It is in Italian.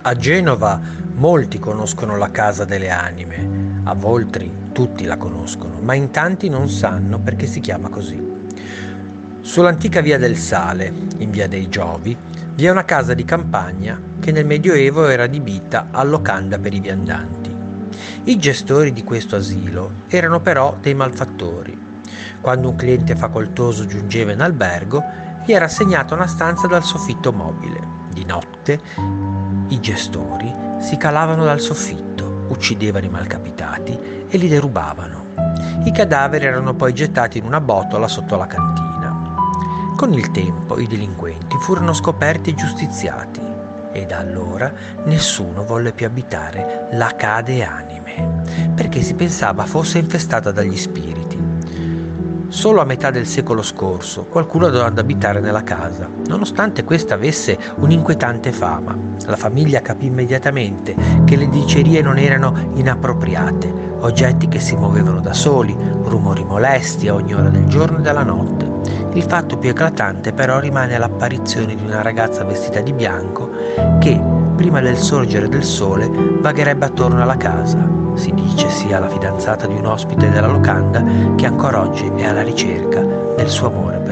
A Genova molti conoscono la Casa delle Anime, a Voltri tutti la conoscono, ma in tanti non sanno perché si chiama così. Sull'antica via del Sale, in via dei Giovi, vi è una casa di campagna che nel Medioevo era adibita a locanda per i viandanti. I gestori di questo asilo erano però dei malfattori. Quando un cliente facoltoso giungeva in albergo, gli era assegnata una stanza dal soffitto mobile. Di notte i gestori si calavano dal soffitto, uccidevano i malcapitati e li derubavano. I cadaveri erano poi gettati in una botola sotto la cantina. Con il tempo i delinquenti furono scoperti e giustiziati e da allora nessuno volle più abitare la Cade Anime, perché si pensava fosse infestata dagli spiriti. Solo a metà del secolo scorso qualcuno doveva abitare nella casa, nonostante questa avesse un'inquietante fama. La famiglia capì immediatamente che le dicerie non erano inappropriate, oggetti che si muovevano da soli, rumori molesti a ogni ora del giorno e della notte. Il fatto più eclatante però rimane l'apparizione di una ragazza vestita di bianco che, prima del sorgere del sole, vagherebbe attorno alla casa, si dice sia la fidanzata di un ospite della locanda che ancora oggi è alla ricerca del suo amore.